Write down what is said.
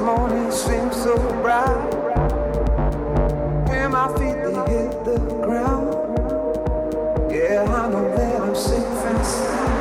morning seems so bright. Where my feet they hit the ground. Yeah, I know that I'm safe and sound.